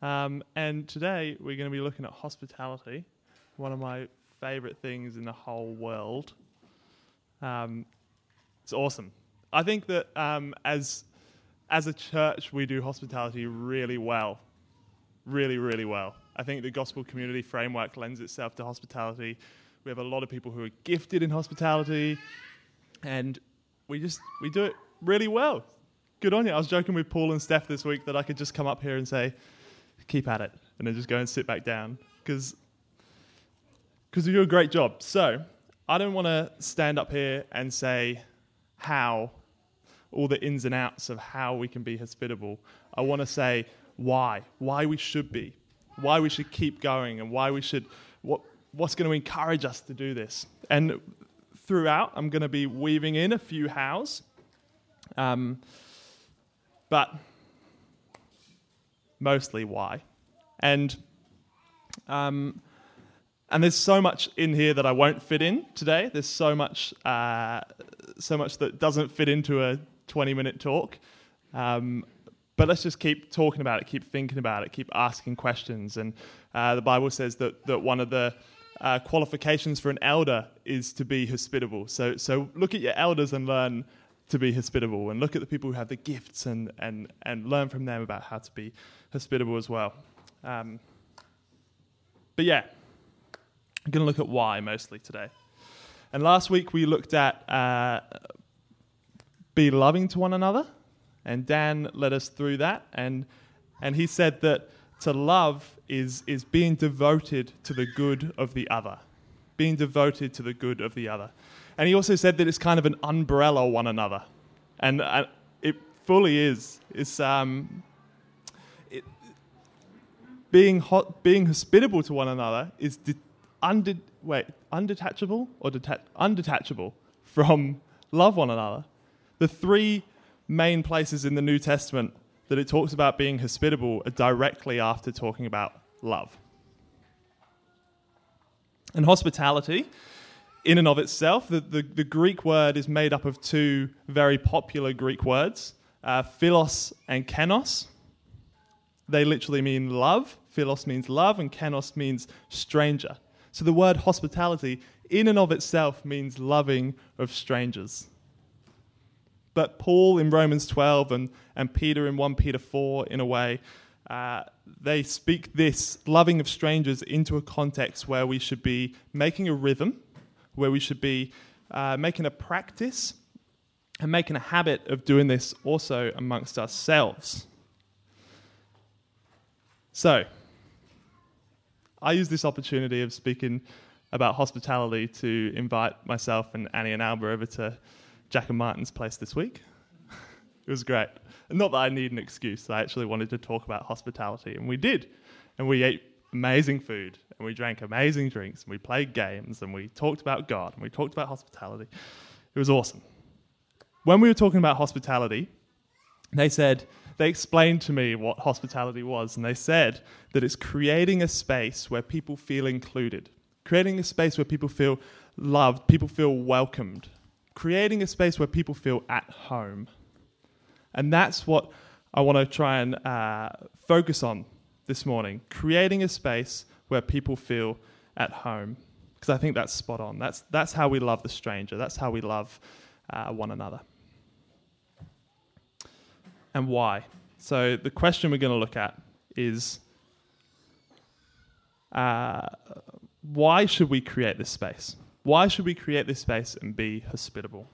Um, and today we're going to be looking at hospitality, one of my favorite things in the whole world. Um, it's awesome. I think that um, as as a church, we do hospitality really well, really, really well. I think the gospel community framework lends itself to hospitality. We have a lot of people who are gifted in hospitality, and we just we do it really well. Good on you. I was joking with Paul and Steph this week that I could just come up here and say, "Keep at it," and then just go and sit back down because because you do a great job. So I don't want to stand up here and say how all the ins and outs of how we can be hospitable. I want to say why, why we should be, why we should keep going, and why we should, what, what's going to encourage us to do this. And throughout, I'm going to be weaving in a few hows. Um, but mostly why. And um, and there's so much in here that I won't fit in today. There's so much, uh, so much that doesn't fit into a 20 minute talk. Um, but let's just keep talking about it, keep thinking about it, keep asking questions. And uh, the Bible says that, that one of the uh, qualifications for an elder is to be hospitable. So, so look at your elders and learn to be hospitable, and look at the people who have the gifts and, and, and learn from them about how to be hospitable as well. Um, but yeah, I'm going to look at why mostly today. And last week we looked at uh, be loving to one another, and Dan led us through that, and and he said that to love is is being devoted to the good of the other, being devoted to the good of the other, and he also said that it's kind of an umbrella one another, and uh, it fully is. It's um, being hot, being hospitable to one another is. De- unde- wait, undetachable or deta- undetachable from love one another. The three main places in the New Testament that it talks about being hospitable are directly after talking about love. And hospitality, in and of itself, the, the, the Greek word is made up of two very popular Greek words, uh, philos and xenos. They literally mean love. Philos means love, and xenos means stranger. So the word hospitality, in and of itself, means loving of strangers. But Paul in Romans 12 and, and Peter in 1 Peter 4, in a way, uh, they speak this loving of strangers into a context where we should be making a rhythm, where we should be uh, making a practice, and making a habit of doing this also amongst ourselves. So, I use this opportunity of speaking about hospitality to invite myself and Annie and Alba over to Jack and Martin's place this week. it was great. Not that I need an excuse, I actually wanted to talk about hospitality, and we did. And we ate amazing food, and we drank amazing drinks, and we played games, and we talked about God, and we talked about hospitality. It was awesome. When we were talking about hospitality, they said, they explained to me what hospitality was, and they said that it's creating a space where people feel included, creating a space where people feel loved, people feel welcomed, creating a space where people feel at home. And that's what I want to try and uh, focus on this morning creating a space where people feel at home. Because I think that's spot on. That's, that's how we love the stranger, that's how we love uh, one another and why. So, the question we're going to look at is uh, why should we create this space? Why should we create this space and be hospitable?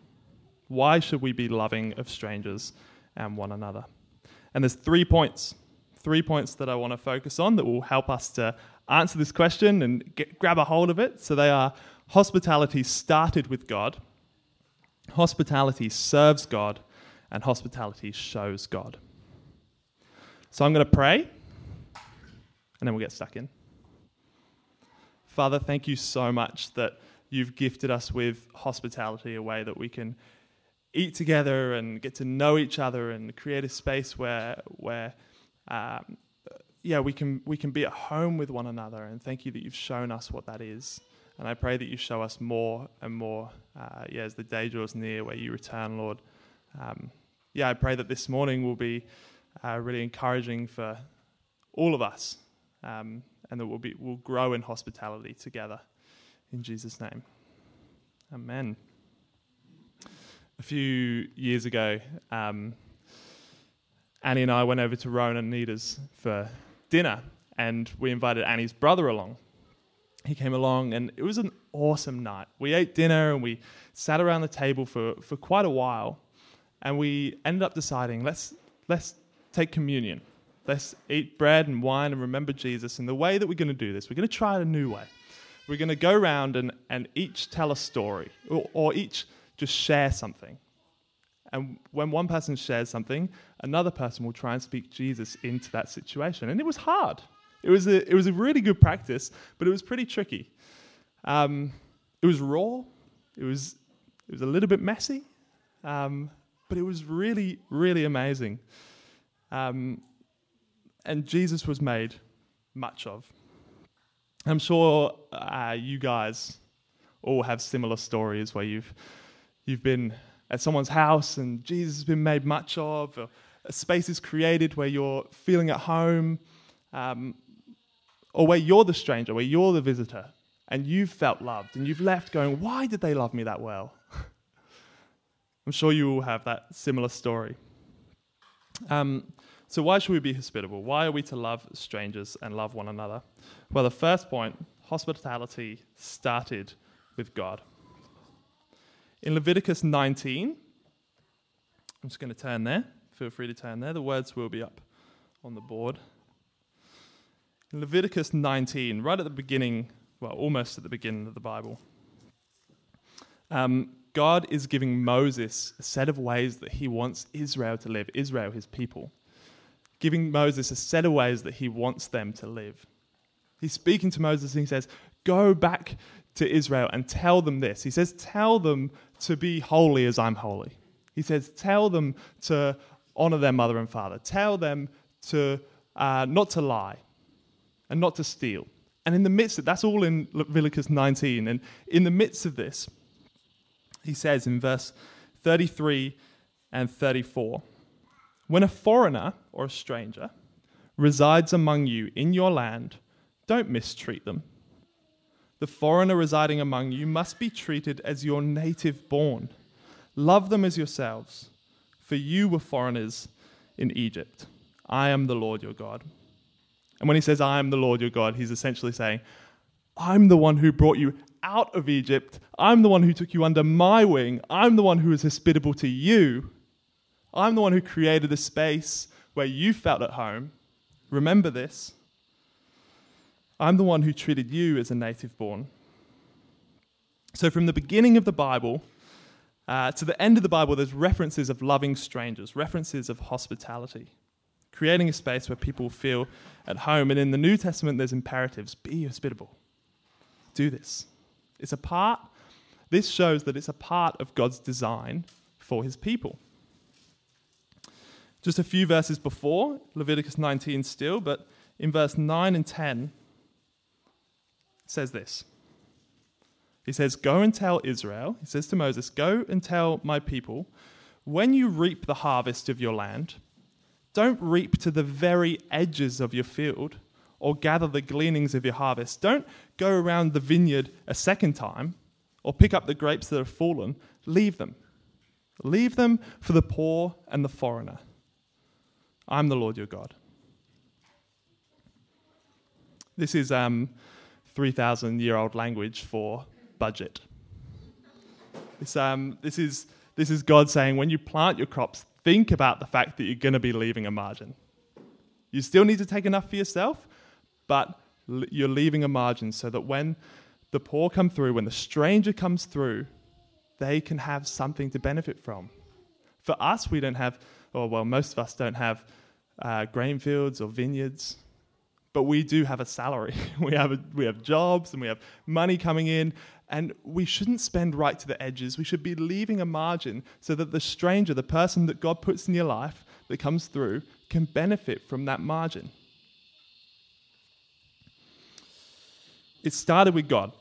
Why should we be loving of strangers and one another? And there's three points, three points that I want to focus on that will help us to answer this question and get, grab a hold of it. So they are hospitality started with God, hospitality serves God, and hospitality shows God. So I'm going to pray, and then we'll get stuck in. Father, thank you so much that you've gifted us with hospitality, a way that we can eat together and get to know each other and create a space where, where um, yeah, we can, we can be at home with one another. And thank you that you've shown us what that is. And I pray that you show us more and more, uh, yeah, as the day draws near where you return, Lord. Um, yeah, I pray that this morning will be uh, really encouraging for all of us, um, and that we'll, be, we'll grow in hospitality together. In Jesus' name. Amen. A few years ago, um, Annie and I went over to Rowan and Nita's for dinner, and we invited Annie's brother along. He came along, and it was an awesome night. We ate dinner and we sat around the table for, for quite a while, and we ended up deciding let's, let's take communion. Let's eat bread and wine and remember Jesus. And the way that we're going to do this, we're going to try it a new way. We're going to go around and, and each tell a story, or, or each just share something. And when one person shares something, another person will try and speak Jesus into that situation. And it was hard. It was a, it was a really good practice, but it was pretty tricky. Um, it was raw. It was, it was a little bit messy, um, but it was really, really amazing. Um, and Jesus was made much of. I'm sure uh, you guys all have similar stories where you've, you've been at someone's house and Jesus has been made much of, a space is created where you're feeling at home, um, or where you're the stranger, where you're the visitor, and you've felt loved and you've left going, Why did they love me that well? I'm sure you all have that similar story. Um, so, why should we be hospitable? Why are we to love strangers and love one another? Well, the first point hospitality started with God. In Leviticus 19, I'm just going to turn there. Feel free to turn there. The words will be up on the board. In Leviticus 19, right at the beginning, well, almost at the beginning of the Bible, um, God is giving Moses a set of ways that he wants Israel to live, Israel, his people giving Moses a set of ways that he wants them to live. He's speaking to Moses and he says, Go back to Israel and tell them this. He says, Tell them to be holy as I'm holy. He says, Tell them to honor their mother and father. Tell them to uh, not to lie and not to steal. And in the midst of that's all in Leviticus 19. And in the midst of this, he says in verse 33 and 34 when a foreigner or a stranger resides among you in your land, don't mistreat them. The foreigner residing among you must be treated as your native born. Love them as yourselves, for you were foreigners in Egypt. I am the Lord your God. And when he says, I am the Lord your God, he's essentially saying, I'm the one who brought you out of Egypt. I'm the one who took you under my wing. I'm the one who is hospitable to you. I'm the one who created a space where you felt at home. Remember this. I'm the one who treated you as a native born. So, from the beginning of the Bible uh, to the end of the Bible, there's references of loving strangers, references of hospitality, creating a space where people feel at home. And in the New Testament, there's imperatives be hospitable, do this. It's a part, this shows that it's a part of God's design for his people. Just a few verses before, Leviticus 19 still, but in verse 9 and 10, says this. He says, Go and tell Israel, he says to Moses, Go and tell my people, when you reap the harvest of your land, don't reap to the very edges of your field or gather the gleanings of your harvest. Don't go around the vineyard a second time or pick up the grapes that have fallen. Leave them. Leave them for the poor and the foreigner. I'm the Lord your God. This is um, 3,000 year old language for budget. This, um, this, is, this is God saying when you plant your crops, think about the fact that you're going to be leaving a margin. You still need to take enough for yourself, but you're leaving a margin so that when the poor come through, when the stranger comes through, they can have something to benefit from. For us, we don't have or well, most of us don't have uh, grain fields or vineyards, but we do have a salary. we, have a, we have jobs and we have money coming in, and we shouldn't spend right to the edges. We should be leaving a margin so that the stranger, the person that God puts in your life that comes through, can benefit from that margin. It started with God.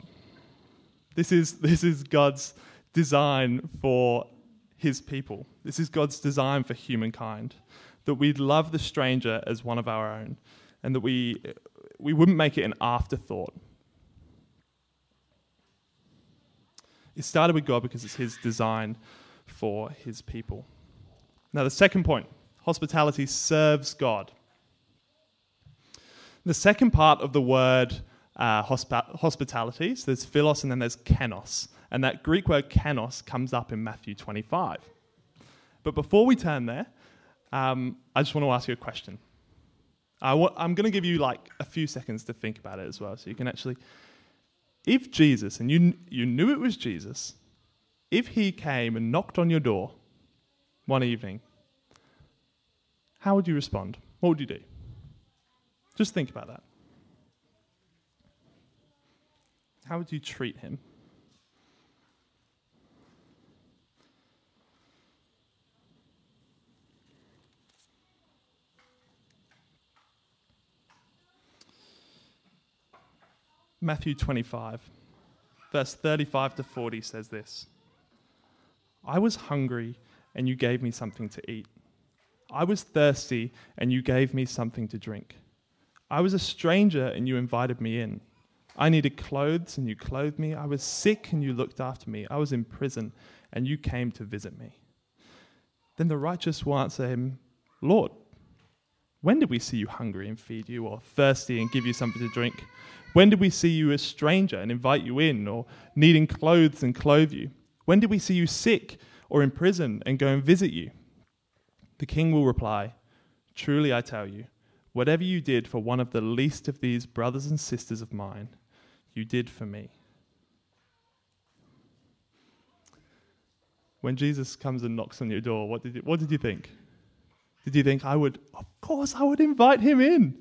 This is, this is God's design for his people. This is God's design for humankind that we love the stranger as one of our own. and that we, we wouldn't make it an afterthought. It started with God because it's His design for His people. Now, the second point hospitality serves God. The second part of the word uh, hospi- hospitality, so there's philos and then there's xenos. And that Greek word xenos comes up in Matthew 25. But before we turn there, um, I just want to ask you a question. I'm going to give you like a few seconds to think about it as well, so you can actually. If Jesus, and you, you knew it was Jesus, if he came and knocked on your door one evening, how would you respond? What would you do? Just think about that. How would you treat him? Matthew 25, verse 35 to 40 says this I was hungry, and you gave me something to eat. I was thirsty, and you gave me something to drink. I was a stranger, and you invited me in. I needed clothes, and you clothed me. I was sick, and you looked after me. I was in prison, and you came to visit me. Then the righteous will answer him, Lord, when did we see you hungry and feed you, or thirsty and give you something to drink? When did we see you a stranger and invite you in, or needing clothes and clothe you? When did we see you sick or in prison and go and visit you? The king will reply, Truly I tell you, whatever you did for one of the least of these brothers and sisters of mine, you did for me. When Jesus comes and knocks on your door, what did you, what did you think? Did you think I would, of course, I would invite him in?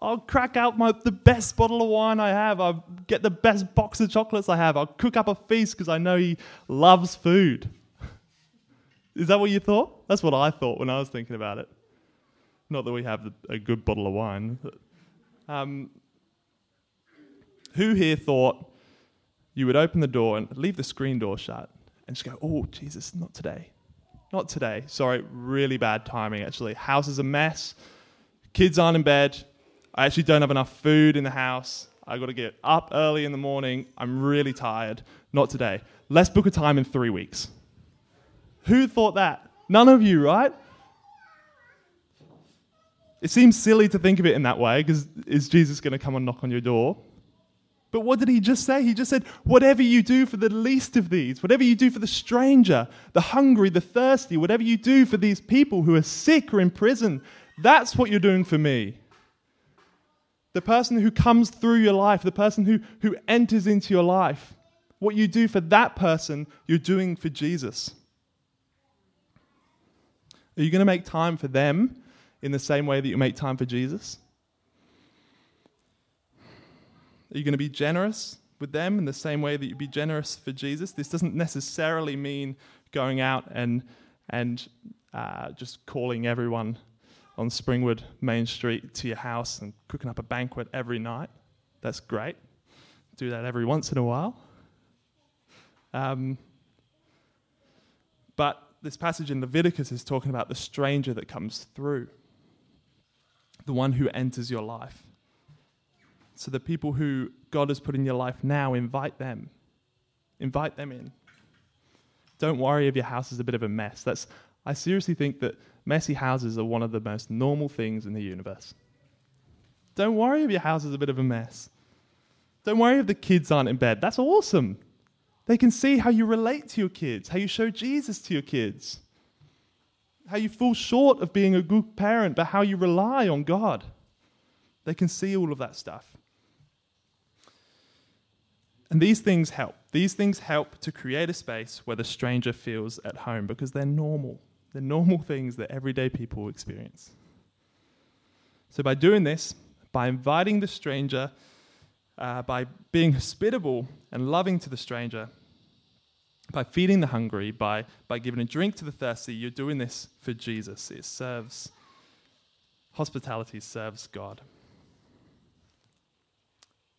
I'll crack out my, the best bottle of wine I have. I'll get the best box of chocolates I have. I'll cook up a feast because I know he loves food. Is that what you thought? That's what I thought when I was thinking about it. Not that we have a good bottle of wine. Um, who here thought you would open the door and leave the screen door shut and just go, oh, Jesus, not today. Not today. Sorry, really bad timing, actually. House is a mess. Kids aren't in bed I actually don't have enough food in the house. I got to get up early in the morning. I'm really tired. Not today. Let's book a time in three weeks. Who thought that? None of you, right? It seems silly to think of it in that way because is Jesus going to come and knock on your door? But what did he just say? He just said, Whatever you do for the least of these, whatever you do for the stranger, the hungry, the thirsty, whatever you do for these people who are sick or in prison, that's what you're doing for me the person who comes through your life, the person who, who enters into your life. What you do for that person, you're doing for Jesus. Are you going to make time for them in the same way that you make time for Jesus? Are you going to be generous with them in the same way that you'd be generous for Jesus? This doesn't necessarily mean going out and, and uh, just calling everyone on Springwood Main Street to your house and cooking up a banquet every night. That's great. Do that every once in a while. Um, but this passage in Leviticus is talking about the stranger that comes through, the one who enters your life. So the people who God has put in your life now, invite them. Invite them in. Don't worry if your house is a bit of a mess. That's, I seriously think that messy houses are one of the most normal things in the universe. Don't worry if your house is a bit of a mess. Don't worry if the kids aren't in bed. That's awesome. They can see how you relate to your kids, how you show Jesus to your kids, how you fall short of being a good parent, but how you rely on God. They can see all of that stuff. And these things help. These things help to create a space where the stranger feels at home because they're normal the normal things that everyday people experience. So, by doing this, by inviting the stranger, uh, by being hospitable and loving to the stranger, by feeding the hungry, by, by giving a drink to the thirsty, you're doing this for Jesus. It serves, hospitality serves God.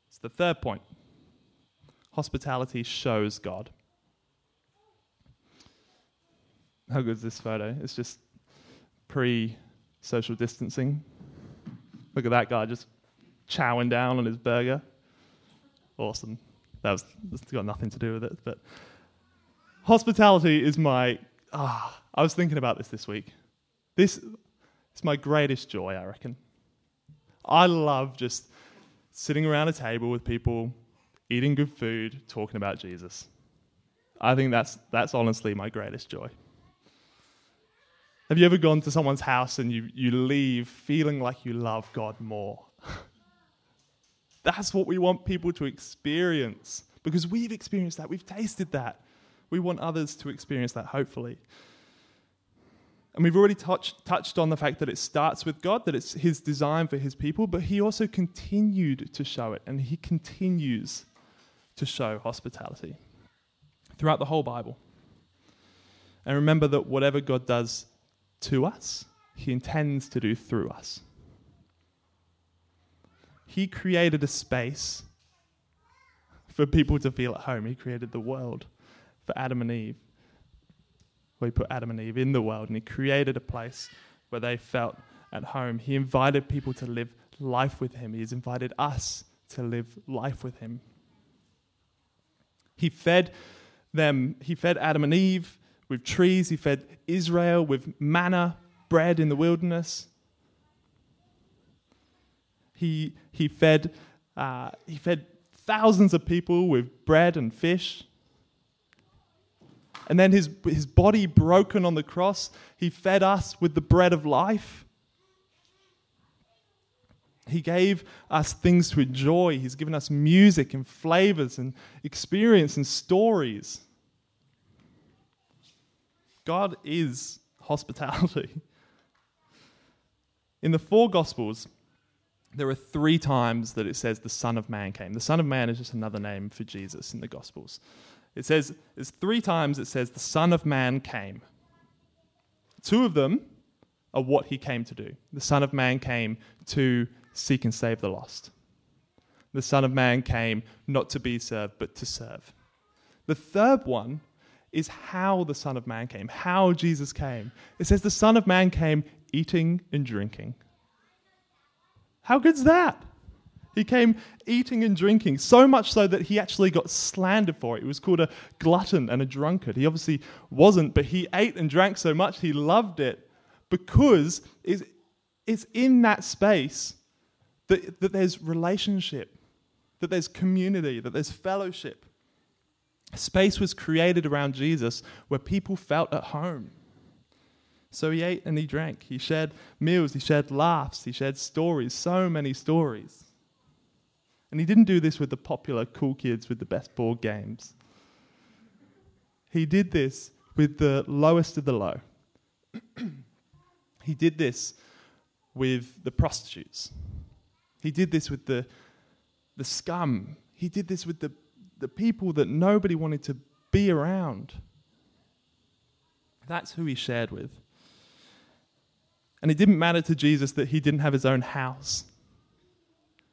It's the third point. Hospitality shows God. How good is this photo? It's just pre social distancing. Look at that guy just chowing down on his burger. Awesome. That was that's got nothing to do with it, but hospitality is my. Ah, I was thinking about this this week. This is my greatest joy, I reckon. I love just sitting around a table with people, eating good food, talking about Jesus. I think that's, that's honestly my greatest joy. Have you ever gone to someone's house and you, you leave feeling like you love God more? that's what we want people to experience because we've experienced that, we've tasted that. We want others to experience that, hopefully. And we've already touched, touched on the fact that it starts with God, that it's His design for His people, but He also continued to show it, and He continues to show hospitality throughout the whole Bible. And remember that whatever God does to us, He intends to do through us. He created a space for people to feel at home. He created the world for Adam and Eve. Well, he put Adam and Eve in the world and he created a place where they felt at home. He invited people to live life with him. He's invited us to live life with him. He fed them, he fed Adam and Eve with trees, he fed Israel with manna, bread in the wilderness. He, he, fed, uh, he fed thousands of people with bread and fish. And then his, his body broken on the cross, he fed us with the bread of life. He gave us things to enjoy. He's given us music and flavors and experience and stories. God is hospitality. In the four Gospels, there are three times that it says the Son of Man came. The Son of Man is just another name for Jesus in the Gospels. It says, there's three times it says the Son of Man came. Two of them are what he came to do. The Son of Man came to seek and save the lost. The Son of Man came not to be served, but to serve. The third one is how the Son of Man came, how Jesus came. It says the Son of Man came eating and drinking. How good's that? He came eating and drinking, so much so that he actually got slandered for it. He was called a glutton and a drunkard. He obviously wasn't, but he ate and drank so much he loved it because it's, in that space that, that there's relationship, that there's community, that there's fellowship. Space was created around Jesus where people felt at home. So he ate and he drank. He shared meals, he shared laughs, he shared stories, so many stories. And he didn't do this with the popular cool kids with the best board games. He did this with the lowest of the low. he did this with the prostitutes. He did this with the, the scum. He did this with the, the people that nobody wanted to be around. That's who he shared with. And it didn't matter to Jesus that he didn't have his own house.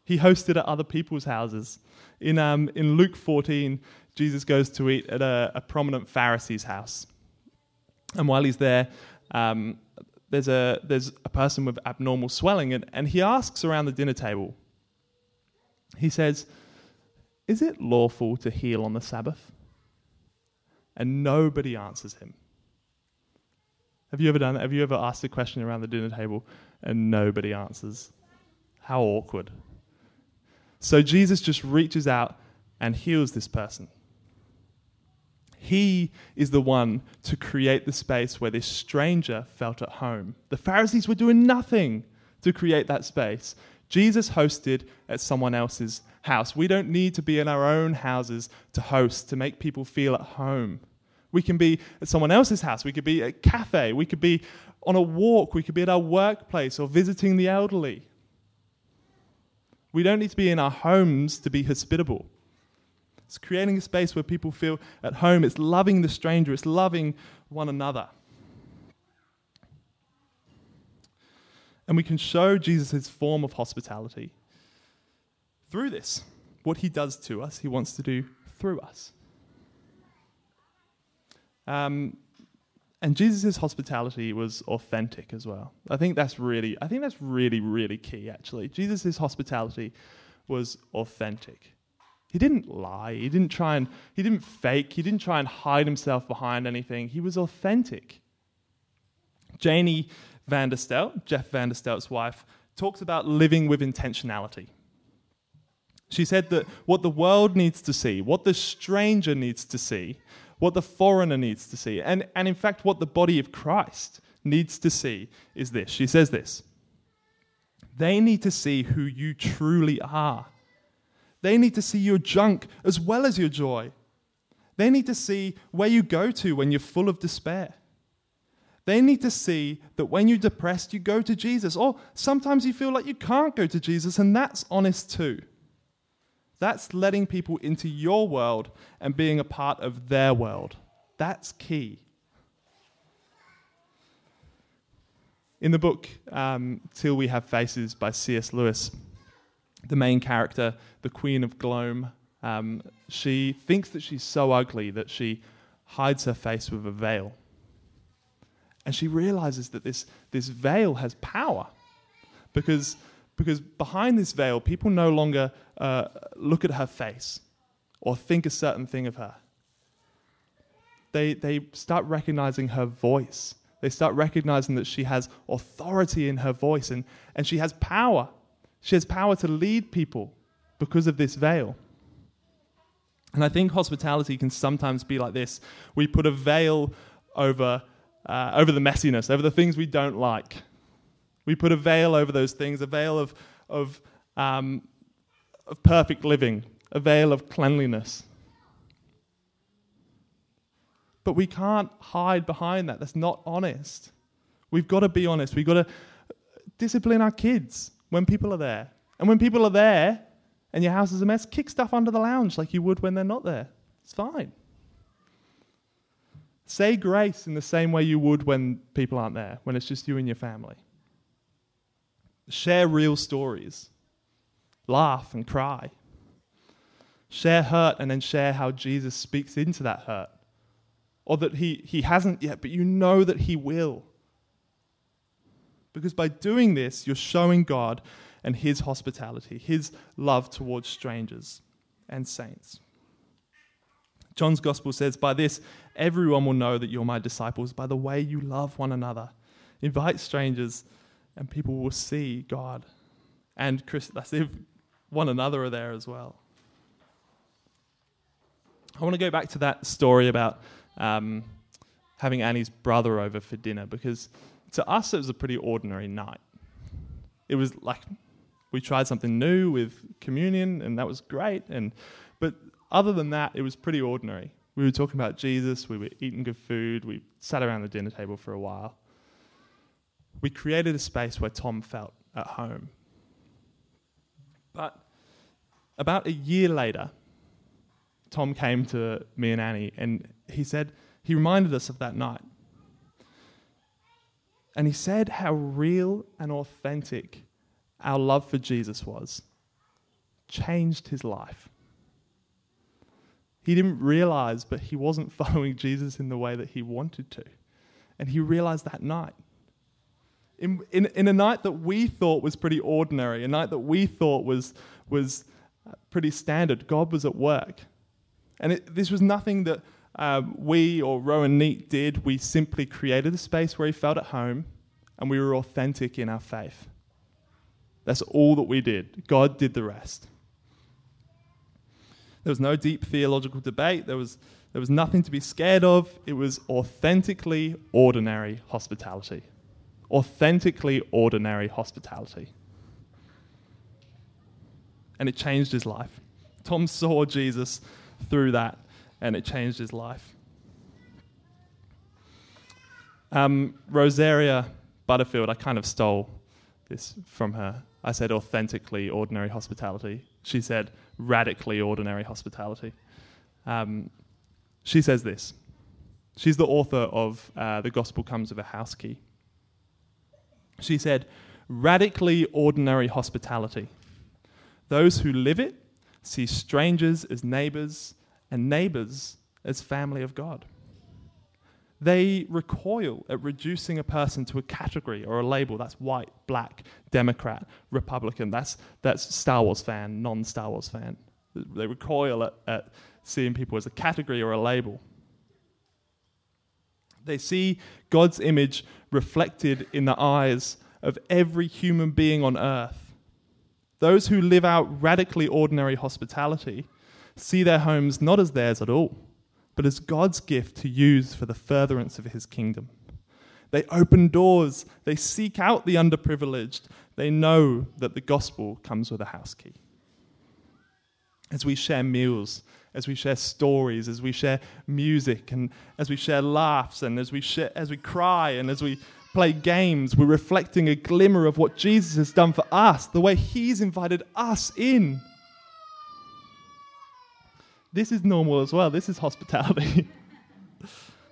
He hosted at other people's houses. In, um, in Luke 14, Jesus goes to eat at a, a prominent Pharisee's house. And while he's there, um, there's, a, there's a person with abnormal swelling, and, and he asks around the dinner table, he says, Is it lawful to heal on the Sabbath? And nobody answers him. Have you ever done that? Have you ever asked a question around the dinner table and nobody answers? How awkward. So Jesus just reaches out and heals this person. He is the one to create the space where this stranger felt at home. The Pharisees were doing nothing to create that space. Jesus hosted at someone else's house. We don't need to be in our own houses to host, to make people feel at home. We can be at someone else's house. We could be at a cafe. We could be on a walk. We could be at our workplace or visiting the elderly. We don't need to be in our homes to be hospitable. It's creating a space where people feel at home. It's loving the stranger. It's loving one another. And we can show Jesus' form of hospitality through this. What he does to us, he wants to do through us. Um, And Jesus' hospitality was authentic as well. I think that's really, I think that's really, really key actually. Jesus' hospitality was authentic. He didn't lie. He didn't try and he didn't fake. He didn't try and hide himself behind anything. He was authentic. Janie Vanderstelt, Jeff Vanderstelt's wife, talks about living with intentionality. She said that what the world needs to see, what the stranger needs to see, what the foreigner needs to see, and, and in fact, what the body of Christ needs to see is this. She says this They need to see who you truly are. They need to see your junk as well as your joy. They need to see where you go to when you're full of despair. They need to see that when you're depressed, you go to Jesus. Or sometimes you feel like you can't go to Jesus, and that's honest too. That's letting people into your world and being a part of their world. That's key. In the book um, Till We Have Faces by C.S. Lewis, the main character, the Queen of Glome, um, she thinks that she's so ugly that she hides her face with a veil. And she realizes that this, this veil has power because, because behind this veil, people no longer uh, look at her face or think a certain thing of her. They, they start recognizing her voice. They start recognizing that she has authority in her voice and, and she has power. She has power to lead people because of this veil. And I think hospitality can sometimes be like this we put a veil over uh, over the messiness, over the things we don't like. We put a veil over those things, a veil of, of, um, of perfect living, a veil of cleanliness. But we can't hide behind that. That's not honest. We've got to be honest. We've got to discipline our kids when people are there. And when people are there and your house is a mess, kick stuff under the lounge like you would when they're not there. It's fine. Say grace in the same way you would when people aren't there, when it's just you and your family. Share real stories. Laugh and cry. Share hurt and then share how Jesus speaks into that hurt. Or that he, he hasn't yet, but you know that he will. Because by doing this, you're showing God and his hospitality, his love towards strangers and saints. John's gospel says, By this, everyone will know that you're my disciples, by the way you love one another. Invite strangers, and people will see God. And Chris, that's if one another are there as well. I want to go back to that story about um, having Annie's brother over for dinner because to us it was a pretty ordinary night. It was like we tried something new with communion, and that was great. And but other than that, it was pretty ordinary. We were talking about Jesus, we were eating good food, we sat around the dinner table for a while. We created a space where Tom felt at home. But about a year later, Tom came to me and Annie and he said, he reminded us of that night. And he said how real and authentic our love for Jesus was. Changed his life. He didn't realize, but he wasn't following Jesus in the way that he wanted to. And he realized that night. In, in, in a night that we thought was pretty ordinary, a night that we thought was, was pretty standard, God was at work. And it, this was nothing that uh, we or Rowan Neat did. We simply created a space where he felt at home and we were authentic in our faith. That's all that we did. God did the rest. There was no deep theological debate. There was, there was nothing to be scared of. It was authentically ordinary hospitality. Authentically ordinary hospitality. And it changed his life. Tom saw Jesus through that, and it changed his life. Um, Rosaria Butterfield, I kind of stole this from her. I said authentically ordinary hospitality. She said radically ordinary hospitality. Um, she says this. She's the author of uh, The Gospel Comes with a House Key. She said, radically ordinary hospitality. Those who live it see strangers as neighbors and neighbors as family of God. they recoil at reducing a person to a category or a label. That's white, black, Democrat, Republican. That's, that's Star Wars fan, non Star Wars fan. They recoil at, at seeing people as a category or a label. They see God's image reflected in the eyes of every human being on earth. Those who live out radically ordinary hospitality see their homes not as theirs at all, but as God's gift to use for the furtherance of his kingdom. They open doors, they seek out the underprivileged, they know that the gospel comes with a house key. As we share meals, as we share stories, as we share music, and as we share laughs, and as we, share, as we cry, and as we play games, we're reflecting a glimmer of what Jesus has done for us, the way He's invited us in. This is normal as well. This is hospitality.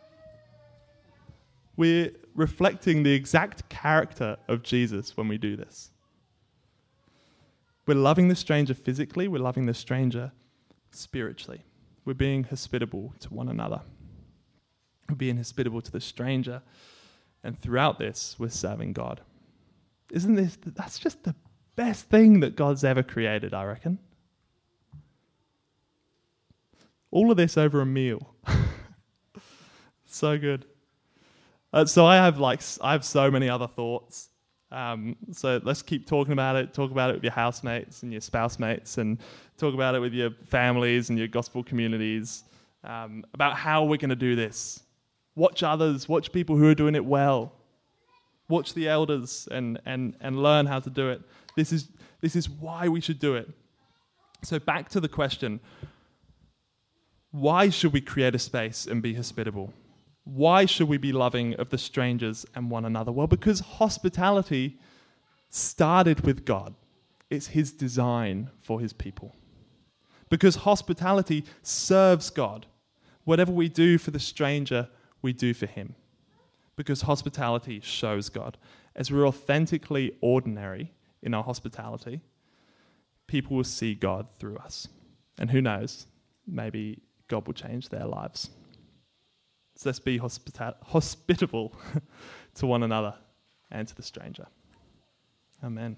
we're reflecting the exact character of Jesus when we do this. We're loving the stranger physically, we're loving the stranger spiritually. We're being hospitable to one another. We're being hospitable to the stranger. And throughout this, we're serving God. Isn't this, that's just the best thing that God's ever created, I reckon. All of this over a meal. so good. Uh, so I have like I have so many other thoughts. Um, so let's keep talking about it. Talk about it with your housemates and your spouse mates, and talk about it with your families and your gospel communities um, about how we're going to do this. Watch others. Watch people who are doing it well. Watch the elders and, and, and learn how to do it. This is, this is why we should do it. So, back to the question why should we create a space and be hospitable? Why should we be loving of the strangers and one another? Well, because hospitality started with God, it's His design for His people. Because hospitality serves God. Whatever we do for the stranger, we do for Him. Because hospitality shows God. As we're authentically ordinary in our hospitality, people will see God through us. And who knows, maybe God will change their lives. So let's be hospita- hospitable to one another and to the stranger. Amen.